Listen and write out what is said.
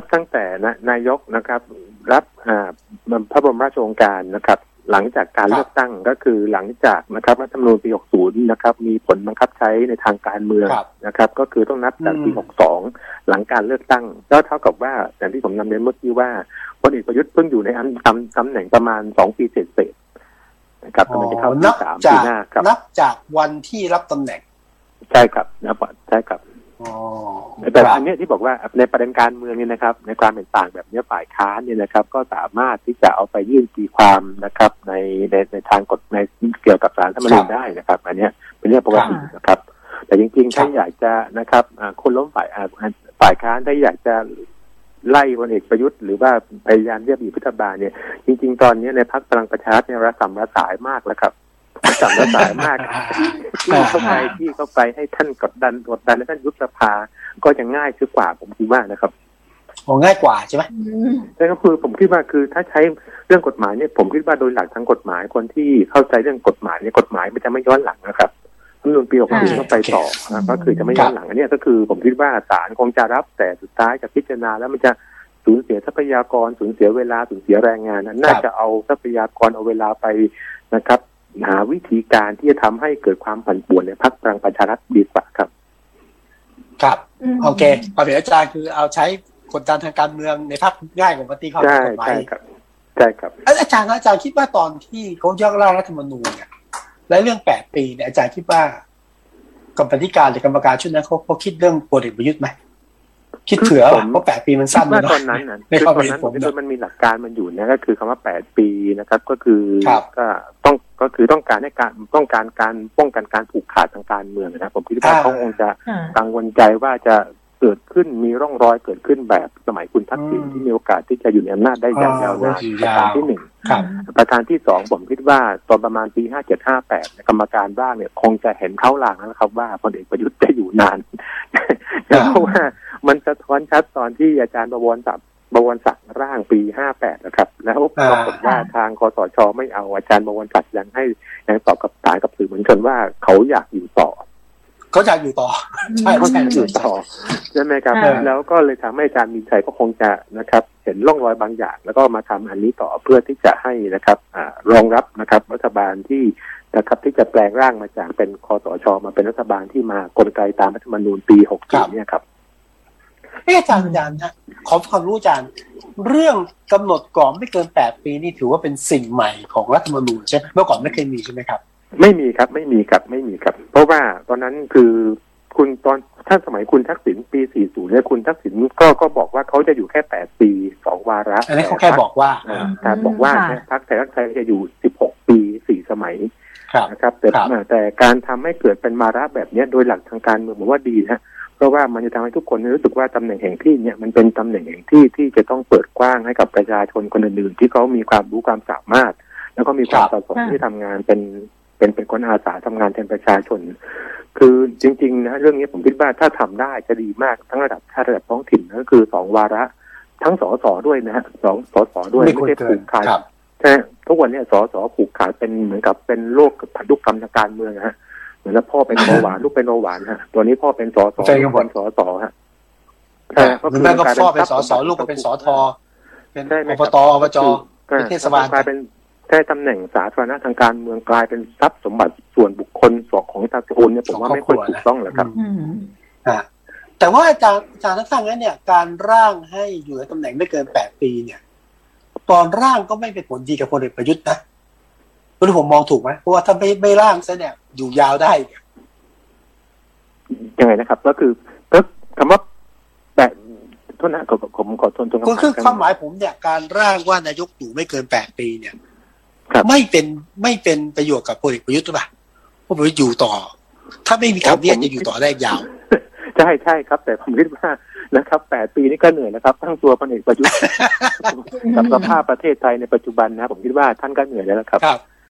นับตั้งแต่นะนายกนะครับ รับอ่าพระบรมราชโองการนะครับ หลังจากการครับเลือกตั้งก็คือหลังจากนะครับรัฐธรรมนูญปี 60 นะครับ มีผลบังคับใช้ในทางการเมืองครับนะครับ ก็คือต้องนับจากปีอืม62 หลังการเลือกตั้ง ก็เท่ากับว่าอย่างที่ผมนำเรียนเมื่อกี้ว่าพลเอกประยุทธ์เพิ่งอยู่ในอันตำตำแหน่งประมาณ 2 ปีเศษๆนะครับกำลังจะเข้าปีนับสามจาปีกหน้าครับนับจากวันที่รับตำแหน่ง ใช่ครับนะใช่ครับอ๋อ แต่ครับอันเนี้ยที่บอกว่าในประเด็นการเมืองเนี่ยนะครับ ในความเห็นต่างแบบเนี้ยฝ่ายค้านเนี่ยนะครับ ก็สามารถที่จะเอาไปยื่นตีความนะครับ ในในในทางกฎในเกี่ยวกับสารรัฐธรรมนูญได้นะครับ อันเนี้ยเป็นเรื่องปกตินะครับ แต่จริงๆถ้าอยากจะนะครับอ่าคนล้มฝ่ายอ่าฝ่ายค้านถ้าอยากจะไล่พลเอกประยุทธ์หรือว่าพยายามเรียบอีพิธบาลเนี่ย จริง ๆ ตอนนี้ในพรรคพลังประชารัฐเนี่ยระสำระสายมากแล้วครับระสำระสายมากที่เข้าไปที่เข้าไปให้ท่านกดดันกดดันและท่านยุบสภา ก็จะง่ายขึ้นกว่าผมคิดว่านะครับโอ้ง่ายกว่าใช่ไหมแต่ก็คือผมคิดว่าคือถ้าใช้เรื่องกฎหมายเนี่ยผมคิดว่าโดยหลักทางกฎหมายคนที่เข้าใจเรื่องกฎหมายเนี่ยกฎหมายมันจะไม่ย้อนหลังนะครับรัฐธรรมนูญปีค่ะ64ต้องไปต่อนะก็คือจะไม่ย้อนหลังอันเนี้ยก็คือผมคิดว่าศาลคงจะรับแต่สุดท้ายจะพิจารณาแล้วมันจะสูญเสียทรัพยากรสูญเสียเวลาสูญเสียแรงงานนั้นน่าจะเอาทรัพยากรเอาเวลาไปนะครับ หาวิธีการที่จะทำให้เกิดความผันป่วนในพรรคพลังประชารัฐดีกว่าครับครับม โอเคความเห็นอาจารย์คือเอาใช้กดดันทางการเมืองในภาคง่ายกว่าปฏิข้อใช่กฎหมายใช่ครับใช่ครับเอ้ยอาจารย์นะอาจารย์คิดว่าตอนที่เขายกร่างรัฐธรรมนูญเนี่ยและเรื่องแปดปีเนี่ยอาจารย์คิดว่ากรรมธิการหรือกรรมการชุดนั้นเขาเขาคิดเรื่องพลเอกประยุทธ์ไหมคิดเผื่อผมเพราะแปดปีมันสั้นว่าเนาะตอนนั้นนะในคือความตอนเห็นนั้นผมผมนะคิดว่ามันมีหลักการมันอยู่นะก็คือคำว่าแปดปีนะครับ ก็คือครับก็ต้อง ก็คือต้องการให้การต้องการการป้องกันการผูกขาดทางการเมืองนะผมคิดว่าอ่าเขาคงจะค่ะกังวลใจว่าจะเกิดขึ้นมีร่องรอยเกิดขึ้นแบบสมัยคุณทักษิณอืมที่มีโอกาสที่จะอยู่ในอำนาจได้อย่างอ๋อยาวนานอยู่ประยาวการที่หนึ่งครับประการที่สองผมคิดว่าตอนประมาณปีห้าเจ็ดห้าแปดกรรมการร่างเนี่ยคงจะเห็นเขาลางแล้วนะครับว่าพลเอกประยุทธ์จะอยู่นานเพราะว่ามันสะท้อนชัดตอนที่อาจารย์ประวรศักดิ์ ประวรศักดิ์ร่างปีห้าแปดนะครับ แล้วปรากฏว่าทางคอสชไม่เอาอาจารย์ประวรศักดิ์ยังให้ยังตอบกับสารกับสื่อมวลชนว่าเขาอยากอยู่ต่อเขาอยากอยู่ต่อใช่เขาใช่อยากอยู่ใช่ต่อใช่ไหมครับค่ะแล้วก็เลยทำให้อาจารย์มีชัยก็คงจะนะครับ เห็นร่องรอยบางอย่าง แล้วก็มาทำอันนี้ต่อเพื่อที่จะให้นะครับอ่ารองรับนะครับรัฐบาลที่นะครับที่จะแปลงร่างมาจากเป็นคอสชมาเป็นรัฐบาลที่มากลไกตามรัฐธรรมนูญปี60เนี่ยครับเอะอาจารย์อาจารย์นะขอความรู้อาจารย์ เรื่องกำหนดกรอบไม่เกินแปดปีนี่ถือว่าเป็นสิ่งใหม่ของรัฐธรรมนูญใช่ไหมเมื่อก่อนไม่เคยมีใช่ไหมครับ ไม่มีครับไม่มีครับไม่มีครับ เพราะว่าตอนนั้นคือคุณตอนถ้าสมัยคุณทักษิณปี 40 เนี่ยคุณทักษิณก็ก็บอกว่าเขาจะอยู่แค่ 8 ปีสองวาระอันนี้เขาแค่บอกว่าอ่าแต่บอกว่าค่ะพรรคไทยรักไทยจะอยู่ 16 ปี 4 สมัยครับนะครับแต่ครับแต่การทำให้เกิดเป็นมาระแบบเนี้ยโดยหลักทางการเมืองผมว่าดีนะ เพราะว่ามันจะทำให้ทุกคนรู้สึกว่าตำแหน่งแห่งที่เนี่ยมันเป็นตำแหน่งแห่งที่ที่จะต้องเปิดกว้างให้กับประชาชนคนอื่นๆที่เขามีความรู้ความสามารถ แล้วก็มีความครับประสงค์ที่ทำงานเป็นเป็นเป็นคนอาสาทำงานแทนประชาชน คือจริง ๆ นะเรื่องนี้ผมคิดว่าถ้าทำได้จะดีมากทั้งระดับชาติระดับท้องถิ่นก็คือสองวาระ ทั้งสสด้วยนะฮะสองสสด้วยไม่ควรใช่เกิผูนกขาดครับใช่ทุกวันเนี้สสผูกขาดเป็นเหมือนกับเป็นโรคพันธุกรรมทางการเมืองนะฮะ เหมือนกับพ่อเป็นเบาหวานลูกเป็นเบาหวานฮะตัวนี้พ่อเป็นสสใช่ครัลูบกเป็นสสฮะหรือแม่ก็พ่อเป็นสสลูกก็เป็นสทเป็นใช่ไหมอครับตอบจก็เป็นเทศบาลกลายเป็นแค่ตำแหน่งสาธารณะทางการเมืองกลายเป็นทรัพย์สมบัติส่วนบุคคลส่วนของตระกูลเนี่ยผมว่าไม่ค่อยถูกต้องหรอกครับอืมอ่าแต่ว่าอาจารย์อาจารย์ทั้งนั้นเนี่ย การร่างให้อยู่ในตำแหน่งไม่เกินแปดปีเนี่ย ตอนร่างก็ไม่เป็นผลดีกับพลเอกประยุทธ์นะไม่รู้ผมมองถูกไหมเพราะว่าถ้าไม่ไม่ร่างซะเนี่ย อยู่ยาวได้เนี่ยยังไงนะครับ ก็คือก็คำว่าแต่โทษนะผมผมขอทนตรงก็คือคำถความหมายผมเนี่ยการร่างว่านายกอยู่ไม่เกินแปดปีเนี่ยครับไม่เป็นไม่เป็นประโยชน์กับพลเอกประยุทธ์หรือเปล่าเพราะประยุทธ์อยู่ต่อ ถ้าไม่มีคำเนี้ยจะอยู่ต่อได้ยาว ใช่ใช่ครับ แต่ผมคิดว่านะครับแปดปีนี่ก็เหนื่อยแล้วครับ ทั้งตัวพลเอกประยุทธ์กับสภาพประเทศไทยในปัจจุบันนะผมคิดว่าท่านก็เหนื่อยแล้วล่ะครับครับ